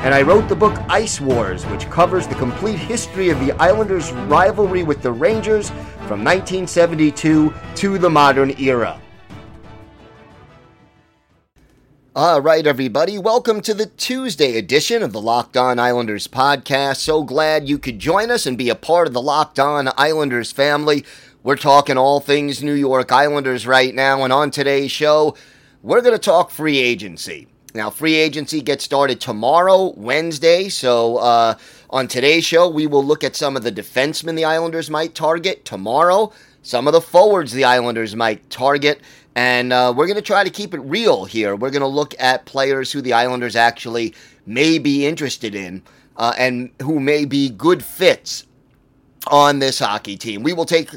and I wrote the book Ice Wars, which covers the complete history of the Islanders' rivalry with the Rangers from 1972 to the modern era. All right, everybody, welcome to the Tuesday edition of the Locked On Islanders podcast. So glad you could join us and be a part of the Locked On Islanders family. We're talking all things New York Islanders right now, and on today's show, we're going to talk free agency. Now, free agency gets started tomorrow, Wednesday. So, uh, on today's show, we will look at some of the defensemen the Islanders might target tomorrow, some of the forwards the Islanders might target, and uh, we're going to try to keep it real here. We're going to look at players who the Islanders actually may be interested in uh, and who may be good fits on this hockey team. We will take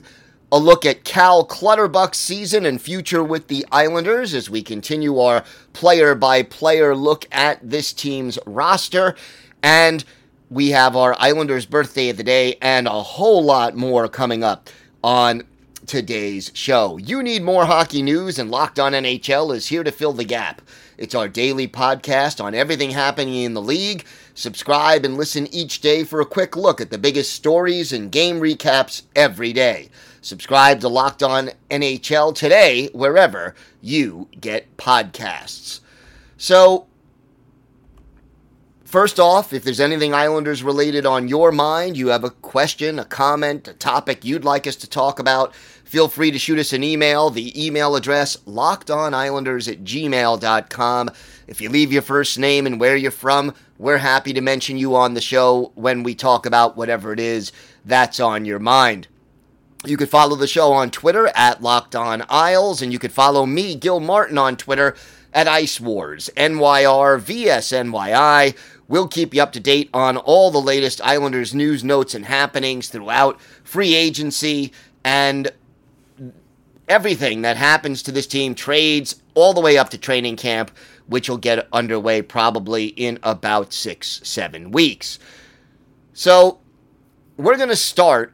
a look at Cal Clutterbuck's season and future with the Islanders as we continue our player by player look at this team's roster. And we have our Islanders birthday of the day and a whole lot more coming up on today's show. You need more hockey news, and Locked On NHL is here to fill the gap. It's our daily podcast on everything happening in the league. Subscribe and listen each day for a quick look at the biggest stories and game recaps every day. Subscribe to Locked On NHL today, wherever you get podcasts. So, First off, if there's anything Islanders related on your mind, you have a question, a comment, a topic you'd like us to talk about, feel free to shoot us an email. The email address, lockedonislanders at gmail.com. If you leave your first name and where you're from, we're happy to mention you on the show when we talk about whatever it is that's on your mind. You could follow the show on Twitter at Locked On Isles, and you could follow me, Gil Martin, on Twitter at Ice Wars, NYR, VSNYI. We'll keep you up to date on all the latest Islanders news, notes, and happenings throughout free agency and everything that happens to this team, trades, all the way up to training camp, which will get underway probably in about six, seven weeks. So we're going to start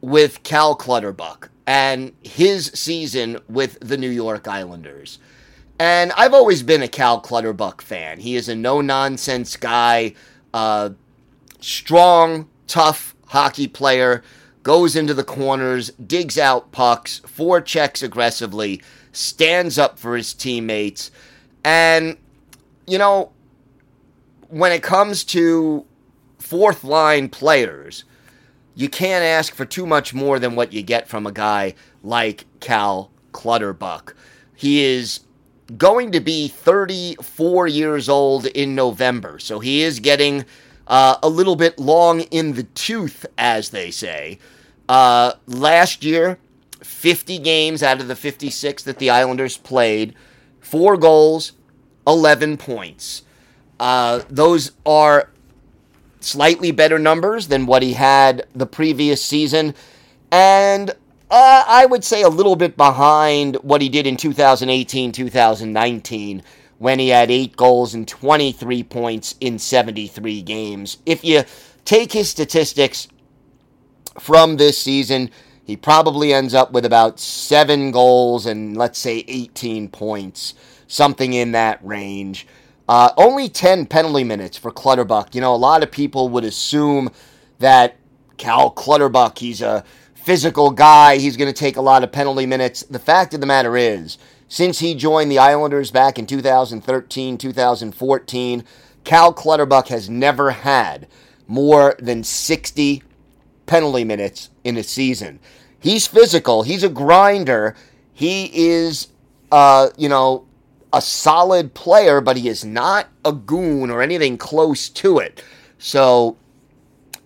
with Cal Clutterbuck and his season with the New York Islanders. And I've always been a Cal Clutterbuck fan. He is a no nonsense guy, uh, strong, tough hockey player, goes into the corners, digs out pucks, forechecks aggressively, stands up for his teammates. And, you know, when it comes to fourth line players, you can't ask for too much more than what you get from a guy like Cal Clutterbuck. He is going to be 34 years old in November. So he is getting uh, a little bit long in the tooth, as they say. Uh, last year, 50 games out of the 56 that the Islanders played, four goals, 11 points. Uh, those are slightly better numbers than what he had the previous season. And uh, I would say a little bit behind what he did in 2018 2019 when he had eight goals and 23 points in 73 games. If you take his statistics from this season, he probably ends up with about seven goals and let's say 18 points, something in that range. Uh, only 10 penalty minutes for Clutterbuck. You know, a lot of people would assume that Cal Clutterbuck, he's a physical guy. He's going to take a lot of penalty minutes. The fact of the matter is, since he joined the Islanders back in 2013, 2014, Cal Clutterbuck has never had more than 60 penalty minutes in a season. He's physical, he's a grinder, he is, uh, you know, a solid player, but he is not a goon or anything close to it. So,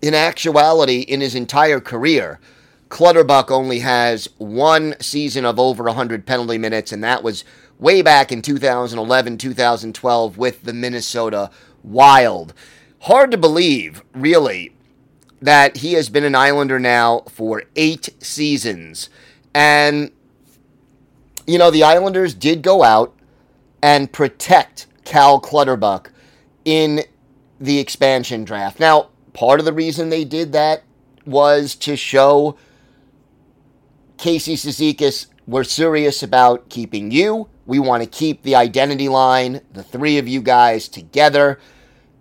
in actuality, in his entire career, Clutterbuck only has one season of over 100 penalty minutes, and that was way back in 2011, 2012 with the Minnesota Wild. Hard to believe, really, that he has been an Islander now for eight seasons. And, you know, the Islanders did go out and protect Cal Clutterbuck in the expansion draft. Now, part of the reason they did that was to show Casey Cizikas we're serious about keeping you. We want to keep the identity line, the three of you guys together.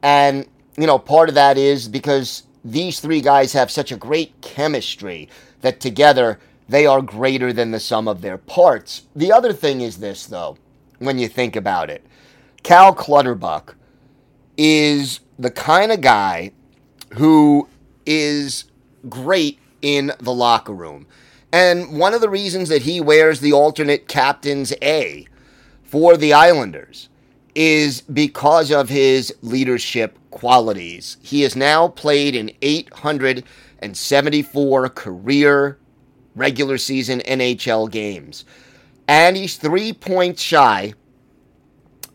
And, you know, part of that is because these three guys have such a great chemistry that together they are greater than the sum of their parts. The other thing is this, though, when you think about it Cal Clutterbuck is the kind of guy who is great in the locker room. And one of the reasons that he wears the alternate captain's A for the Islanders is because of his leadership qualities. He has now played in 874 career regular season NHL games. And he's three points shy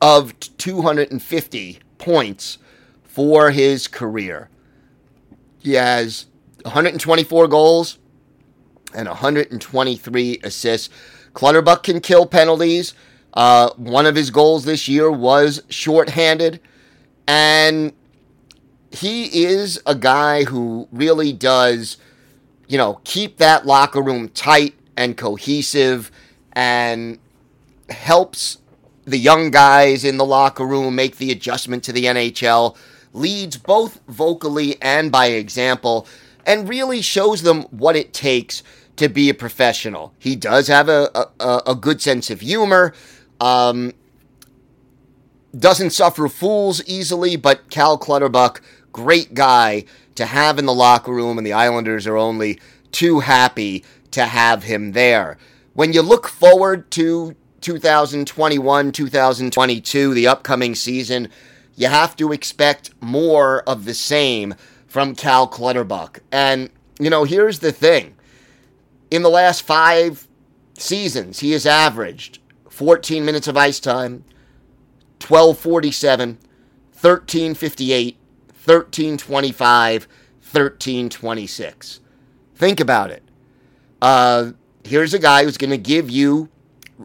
of 250 points for his career. He has 124 goals and 123 assists. Clutterbuck can kill penalties. Uh, one of his goals this year was shorthanded. And he is a guy who really does, you know, keep that locker room tight and cohesive and helps the young guys in the locker room make the adjustment to the NHL, leads both vocally and by example, and really shows them what it takes to be a professional. He does have a, a, a good sense of humor. Um, doesn't suffer fools easily, but Cal Clutterbuck, great guy to have in the locker room, and the Islanders are only too happy to have him there. When you look forward to 2021, 2022, the upcoming season, you have to expect more of the same from Cal Clutterbuck. And, you know, here's the thing in the last five seasons, he has averaged 14 minutes of ice time, 1247, 1358, 1325, 1326. Think about it. Uh, here's a guy who's going to give you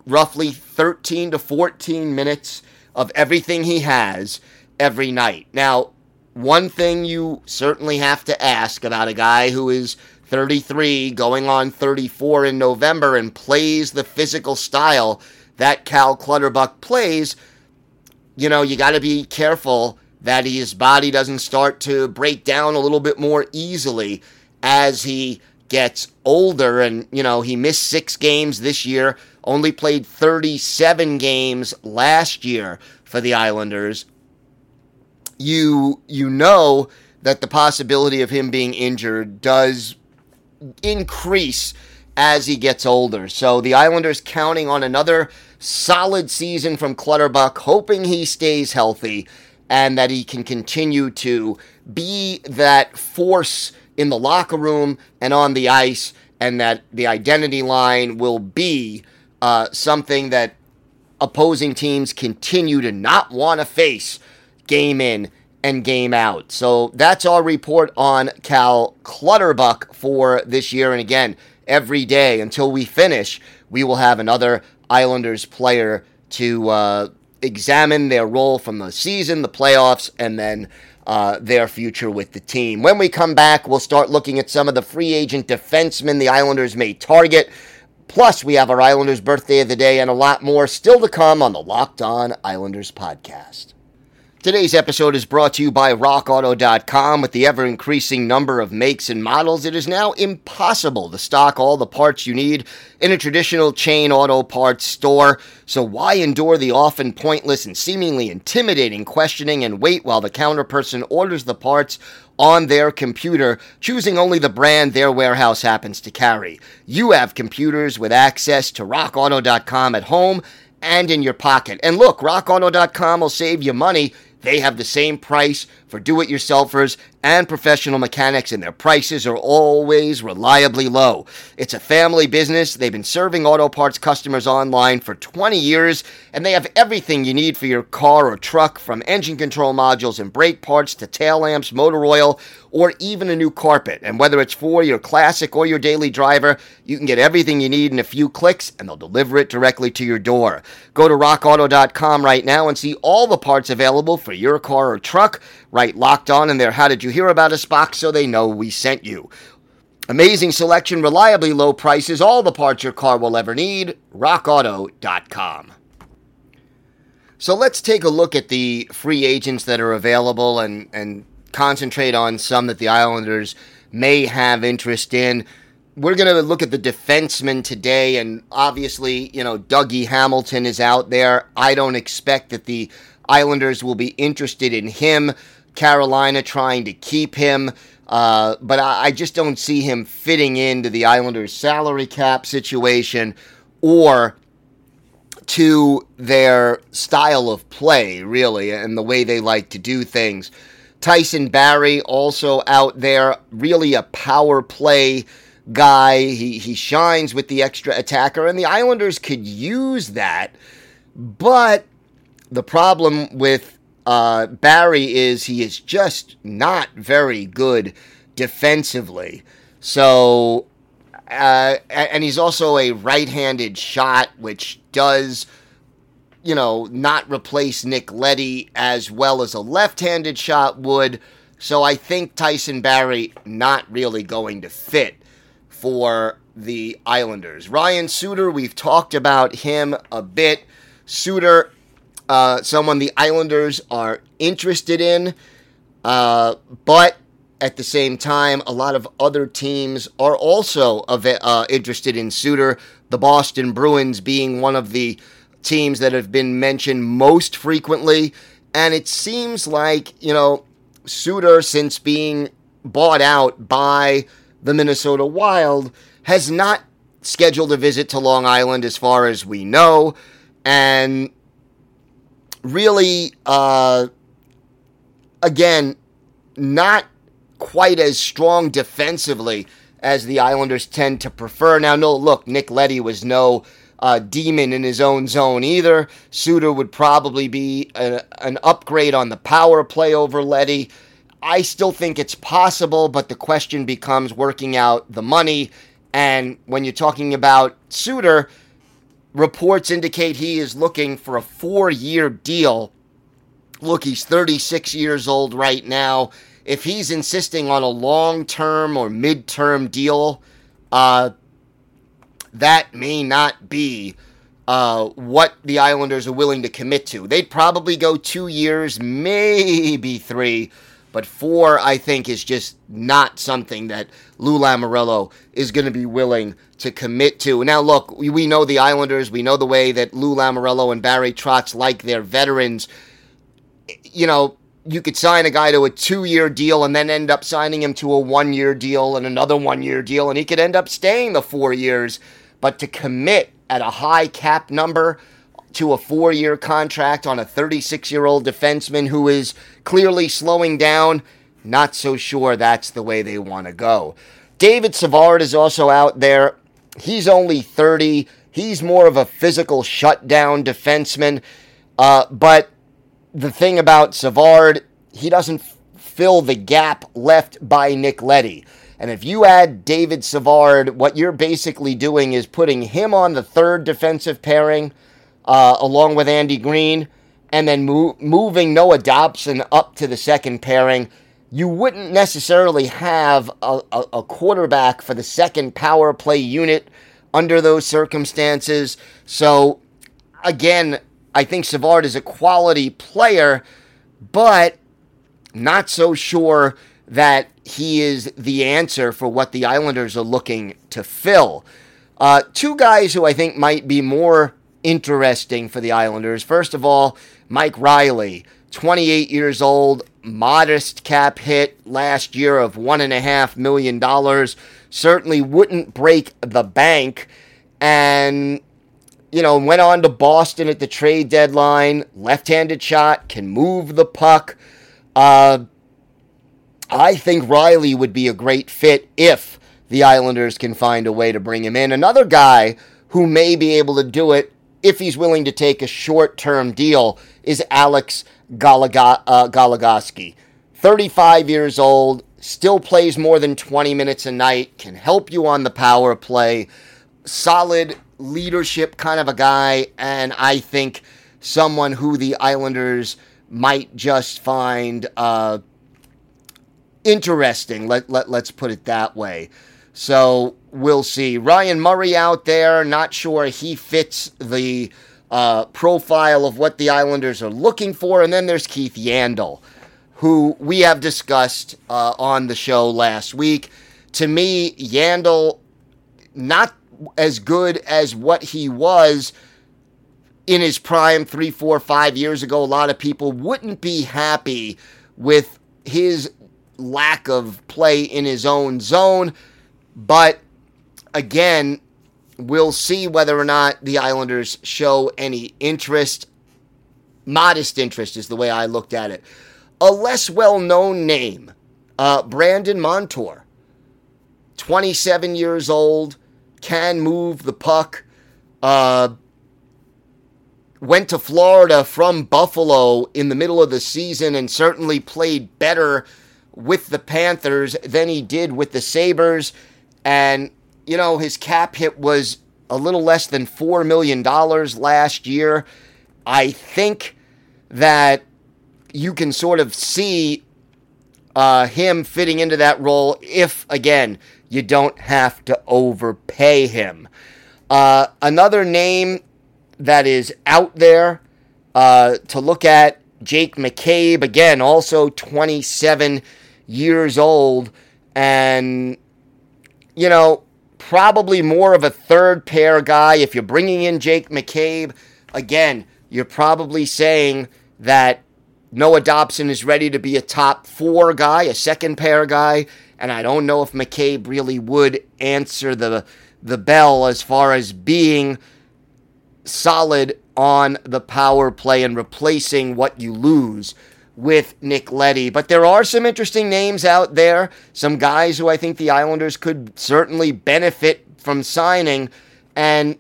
roughly 13 to 14 minutes of everything he has every night. Now, one thing you certainly have to ask about a guy who is 33, going on 34 in November, and plays the physical style that Cal Clutterbuck plays, you know, you got to be careful that his body doesn't start to break down a little bit more easily as he gets older. And, you know, he missed six games this year, only played 37 games last year for the Islanders. You, you know that the possibility of him being injured does increase as he gets older. So the Islanders counting on another solid season from Clutterbuck, hoping he stays healthy and that he can continue to be that force in the locker room and on the ice, and that the identity line will be uh, something that opposing teams continue to not want to face game in and game out. So that's our report on Cal Clutterbuck for this year. And again, every day until we finish, we will have another Islanders player to uh, examine their role from the season, the playoffs, and then uh, their future with the team. When we come back, we'll start looking at some of the free agent defensemen the Islanders may target. Plus, we have our Islanders birthday of the day and a lot more still to come on the Locked On Islanders podcast. Today's episode is brought to you by RockAuto.com. With the ever increasing number of makes and models, it is now impossible to stock all the parts you need in a traditional chain auto parts store. So, why endure the often pointless and seemingly intimidating questioning and wait while the counter person orders the parts on their computer, choosing only the brand their warehouse happens to carry? You have computers with access to RockAuto.com at home and in your pocket. And look, RockAuto.com will save you money they have the same price for do it yourselfers and professional mechanics, and their prices are always reliably low. It's a family business. They've been serving auto parts customers online for 20 years, and they have everything you need for your car or truck from engine control modules and brake parts to tail lamps, motor oil, or even a new carpet. And whether it's for your classic or your daily driver, you can get everything you need in a few clicks, and they'll deliver it directly to your door. Go to rockauto.com right now and see all the parts available for your car or truck. Write locked on in their How Did You Hear About Us box so they know we sent you. Amazing selection, reliably low prices, all the parts your car will ever need. RockAuto.com. So let's take a look at the free agents that are available and, and concentrate on some that the Islanders may have interest in. We're going to look at the defensemen today, and obviously, you know, Dougie Hamilton is out there. I don't expect that the Islanders will be interested in him. Carolina trying to keep him. Uh, but I, I, just don't see him fitting into the Islanders' salary cap situation or to their style of play, really, and the way they like to do things. Tyson Barrie also out there, really a power play guy. He he shines with the extra attacker, and the Islanders could use that. But the problem with uh, Barrie is he is just not very good defensively. So, uh, and he's also a right-handed shot, which does you know, not replace Nick Leddy as well as a left-handed shot would. So I think Tyson Barrie not really going to fit for the Islanders. Ryan Suter, we've talked about him a bit. Suter, uh, someone the Islanders are interested in, uh, but at the same time, a lot of other teams are also uh, interested in Suter. The Boston Bruins being one of the teams that have been mentioned most frequently. And it seems like, you know, Suter, since being bought out by the Minnesota Wild, has not scheduled a visit to Long Island as far as we know. And really, uh, again, not quite as strong defensively as the Islanders tend to prefer. Now, no, look, Nick Leddy was no uh, demon in his own zone either. Suter would probably be a, an upgrade on the power play over Leddy. I still think it's possible, but the question becomes working out the money. And when you're talking about Suter, reports indicate he is looking for a four year deal. Look, he's 36 years old right now. If he's insisting on a long term or mid term deal, uh, that may not be uh, what the Islanders are willing to commit to. They'd probably go two years, maybe three, but four, I think, is just not something that Lou Lamoriello is going to be willing to commit to. Now, look, we, we know the Islanders. We know the way that Lou Lamoriello and Barry Trotz like their veterans. You know, you could sign a guy to a two year deal and then end up signing him to a one year deal and another one year deal, and he could end up staying the four years but to commit at a high cap number to a four year contract on a 36 year old defenseman who is clearly slowing down, not so sure that's the way they want to go. David Savard is also out there. He's only 30. He's more of a physical shutdown defenseman. Uh, but the thing about Savard, he doesn't fill the gap left by Nick Leddy. And if you add David Savard, what you're basically doing is putting him on the third defensive pairing uh, along with Andy Greene, and then mo- moving Noah Dobson up to the second pairing. You wouldn't necessarily have a, a, a quarterback for the second power play unit under those circumstances. So, again, I think Savard is a quality player, but not so sure that he is the answer for what the Islanders are looking to fill. Uh, two guys who I think might be more interesting for the Islanders. First of all, Mike Reilly, 28 years old, modest cap hit last year of $1.5 million. Certainly wouldn't break the bank. And, you know, went on to Boston at the trade deadline. Left handed shot, can move the puck. Uh, I think Reilly would be a great fit if the Islanders can find a way to bring him in. Another guy who may be able to do it if he's willing to take a short term deal is Alex Goligoski. Uh, Goligoski. 35 years old, still plays more than 20 minutes a night, can help you on the power play, solid leadership kind of a guy, and I think someone who the Islanders might just find uh, interesting. Let, let, let's put it that way. So we'll see. Ryan Murray out there, not sure he fits the uh, profile of what the Islanders are looking for. And then there's Keith Yandle, who we have discussed uh, on the show last week. To me, Yandle, not as good as what he was in his prime three, four, five years ago. A lot of people wouldn't be happy with his lack of play in his own zone. But again, we'll see whether or not the Islanders show any interest. Modest interest is the way I looked at it. A less well known name, uh, Brandon Montour. 27 years old, can move the puck. Uh, went to Florida from Buffalo in the middle of the season and certainly played better with the Panthers than he did with the Sabres. And, you know, his cap hit was a little less than $4 million last year. I think that you can sort of see uh, him fitting into that role if, again, you don't have to overpay him. Uh, another name that is out there uh, to look at Jake McCabe, again, also 27 years old. And you know, probably more of a third pair guy. If you're bringing in Jake McCabe, again, you're probably saying that Noah Dobson is ready to be a top four guy, a second pair guy, and I don't know if McCabe really would answer the the bell as far as being solid on the power play and replacing what you lose with Nick Leddy. But there are some interesting names out there, some guys who I think the Islanders could certainly benefit from signing. And,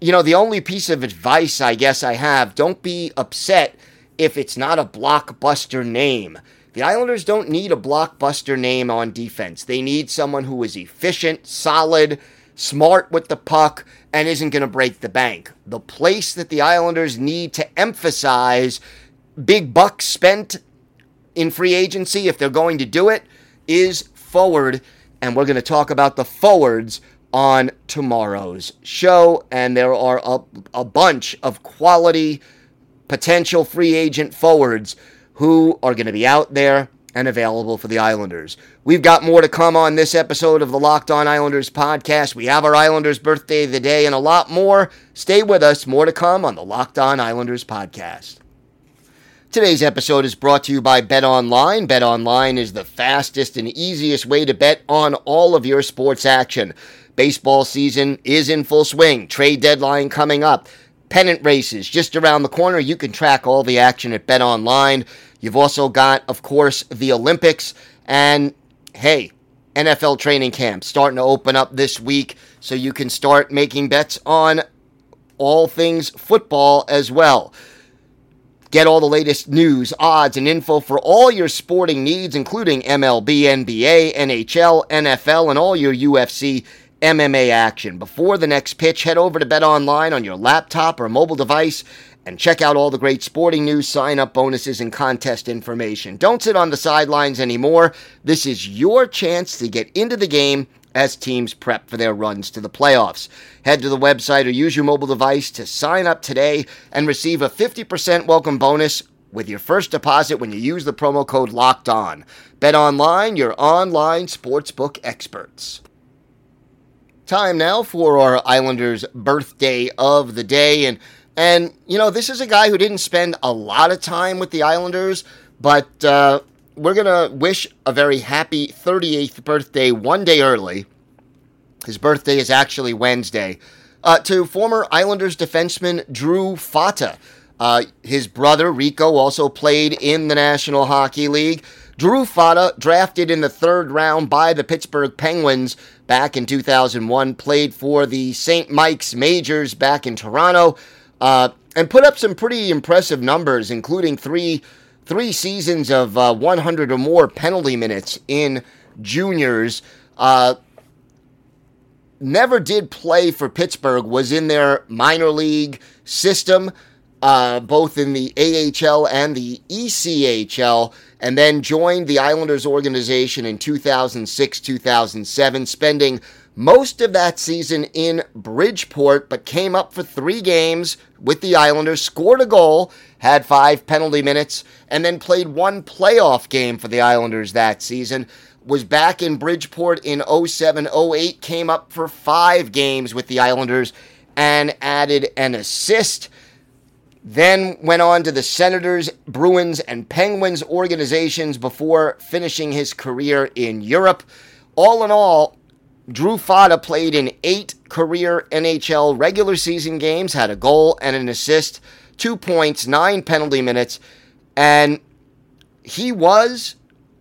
you know, the only piece of advice I guess I have don't be upset if it's not a blockbuster name. The Islanders don't need a blockbuster name on defense. They need someone who is efficient, solid, smart with the puck, and isn't going to break the bank. The place that the Islanders need to emphasize big bucks spent in free agency, if they're going to do it, is forward. And we're going to talk about the forwards on tomorrow's show. And there are a, a bunch of quality potential free agent forwards who are going to be out there and available for the Islanders. We've got more to come on this episode of the Locked On Islanders podcast. We have our Islanders birthday of the day and a lot more. Stay with us. More to come on the Locked On Islanders podcast. Today's episode is brought to you by Bet Online. Bet Online is the fastest and easiest way to bet on all of your sports action. Baseball season is in full swing. Trade deadline coming up. Pennant races just around the corner. You can track all the action at Bet Online. You've also got, of course, the Olympics. And hey, NFL training camp starting to open up this week. So you can start making bets on all things football as well. Get all the latest news, odds, and info for all your sporting needs, including MLB, NBA, NHL, NFL, and all your UFC MMA action. Before the next pitch, head over to Bet Online on your laptop or mobile device and check out all the great sporting news, sign up bonuses, and contest information. Don't sit on the sidelines anymore. This is your chance to get into the game as teams prep for their runs to the playoffs. Head to the website or use your mobile device to sign up today and receive a 50% welcome bonus with your first deposit when you use the promo code LOCKED ON. Bet online, your online sportsbook experts. Time now for our Islanders' birthday of the day. And, and you know, this is a guy who didn't spend a lot of time with the Islanders, but uh, we're going to wish a very happy 38th birthday one day early. His birthday is actually Wednesday. Uh, to former Islanders defenseman Drew Fata. Uh, his brother Rico also played in the National Hockey League. Drew Fata, drafted in the third round by the Pittsburgh Penguins back in 2001, played for the St. Mike's Majors back in Toronto, uh, and put up some pretty impressive numbers, including three three seasons of uh, 100 or more penalty minutes in juniors. Uh, never did play for Pittsburgh, was in their minor league system, uh, both in the AHL and the ECHL, and then joined the Islanders organization in 2006 2007, spending most of that season in Bridgeport, but came up for three games with the Islanders, scored a goal, had five penalty minutes, and then played one playoff game for the Islanders that season. Was back in Bridgeport in 07 08, came up for five games with the Islanders and added an assist. Then went on to the Senators, Bruins, and Penguins organizations before finishing his career in Europe. All in all, Drew Fata played in eight career NHL regular season games, had a goal and an assist, two points, nine penalty minutes, and he was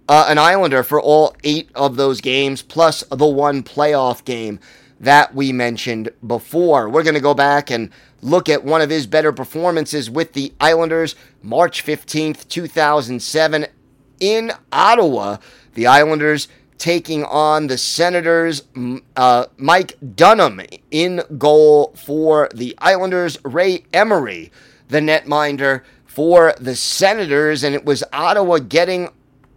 uh, an Islander for all eight of those games, plus the one playoff game that we mentioned before. We're going to go back and look at one of his better performances with the Islanders, March 15th, 2007, in Ottawa. The Islanders taking on the Senators. Uh, Mike Dunham in goal for the Islanders. Ray Emery, the netminder for the Senators. And it was Ottawa getting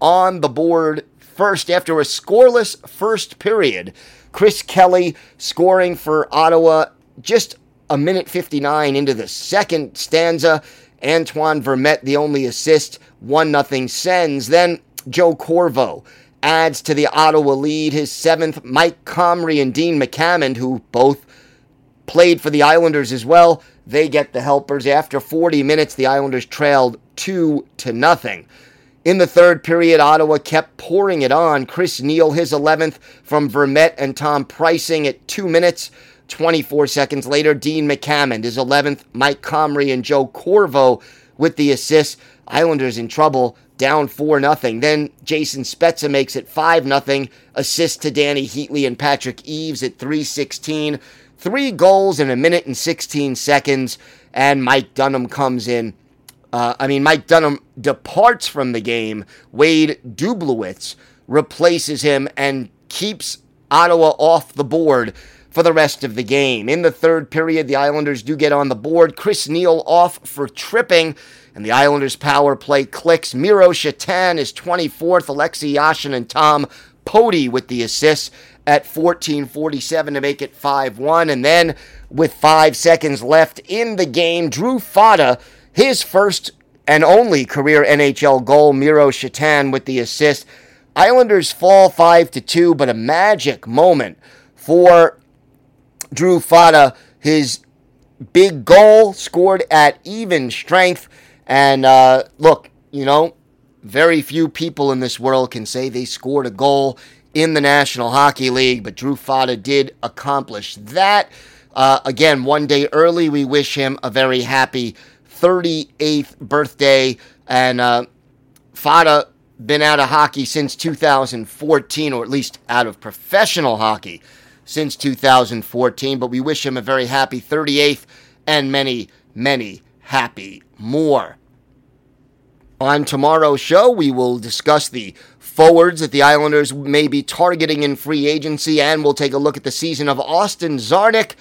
on the board first after a scoreless first period. Chris Kelly scoring for Ottawa just a minute 59 into the second stanza. Antoine Vermette, the only assist, 1 0 sends. Then Joe Corvo adds to the Ottawa lead. His seventh, Mike Comrie and Dean McAmmond, who both played for the Islanders as well, they get the helpers. After 40 minutes, the Islanders trailed 2 to nothing. In the third period, Ottawa kept pouring it on. Chris Neil, his 11th from Vermette and Tom Preissing at 2 minutes. 24 seconds later, Dean McAmmond, his 11th. Mike Comrie and Joe Corvo with the assist. Islanders in trouble down 4 0. Then Jason Spezza makes it 5 0. Assist to Dany Heatley and Patrick Eaves at 316. Three goals in a minute and 16 seconds. And Mike Dunham comes in. Uh, I mean, Mike Dunham departs from the game. Wade Dubielewicz replaces him and keeps Ottawa off the board for the rest of the game. In the third period, the Islanders do get on the board. Chris Neil off for tripping and the Islanders' power play clicks. Miro Satan is 24th. Alexei Yashin and Tom Poti with the assists at 14:47 to make it 5-1. And then with five seconds left in the game, Drew Fata, his first and only career NHL goal. Miro Satan with the assist. Islanders fall 5 to 2, but a magic moment for Drew Fata. His big goal scored at even strength. And uh, look, you know, very few people in this world can say they scored a goal in the National Hockey League, but Drew Fata did accomplish that. Uh, again, one day early, we wish him a very happy 38th birthday. And uh, Fata been out of hockey since 2014, or at least out of professional hockey since 2014. But we wish him a very happy 38th and many, many happy more. On tomorrow's show, we will discuss the forwards that the Islanders may be targeting in free agency, and we'll take a look at the season of Austin Czarnik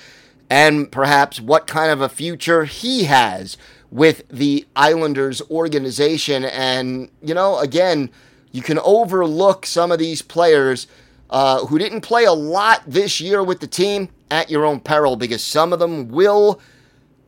and perhaps what kind of a future he has with the Islanders organization. And, you know, again, you can overlook some of these players uh, who didn't play a lot this year with the team at your own peril because some of them will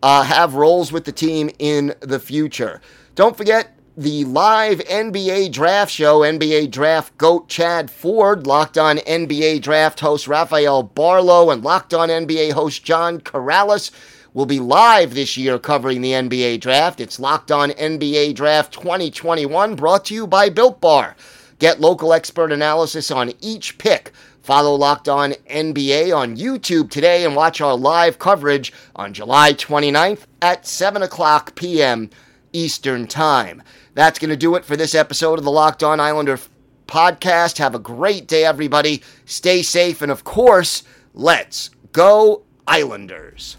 uh, have roles with the team in the future. Don't forget the live NBA draft show, NBA draft GOAT Chad Ford, Locked On NBA draft host Rafael Barlowe, and Locked On NBA host John Karalis will be live this year covering the NBA draft. It's Locked On NBA Draft 2021, brought to you by Built Bar. Get local expert analysis on each pick Follow Locked On NBA on YouTube today and watch our live coverage on July 29th at 7 o'clock p.m. Eastern Time. That's going to do it for this episode of the Locked On Islander podcast. Have a great day, everybody. Stay safe, and of course, let's go, Islanders.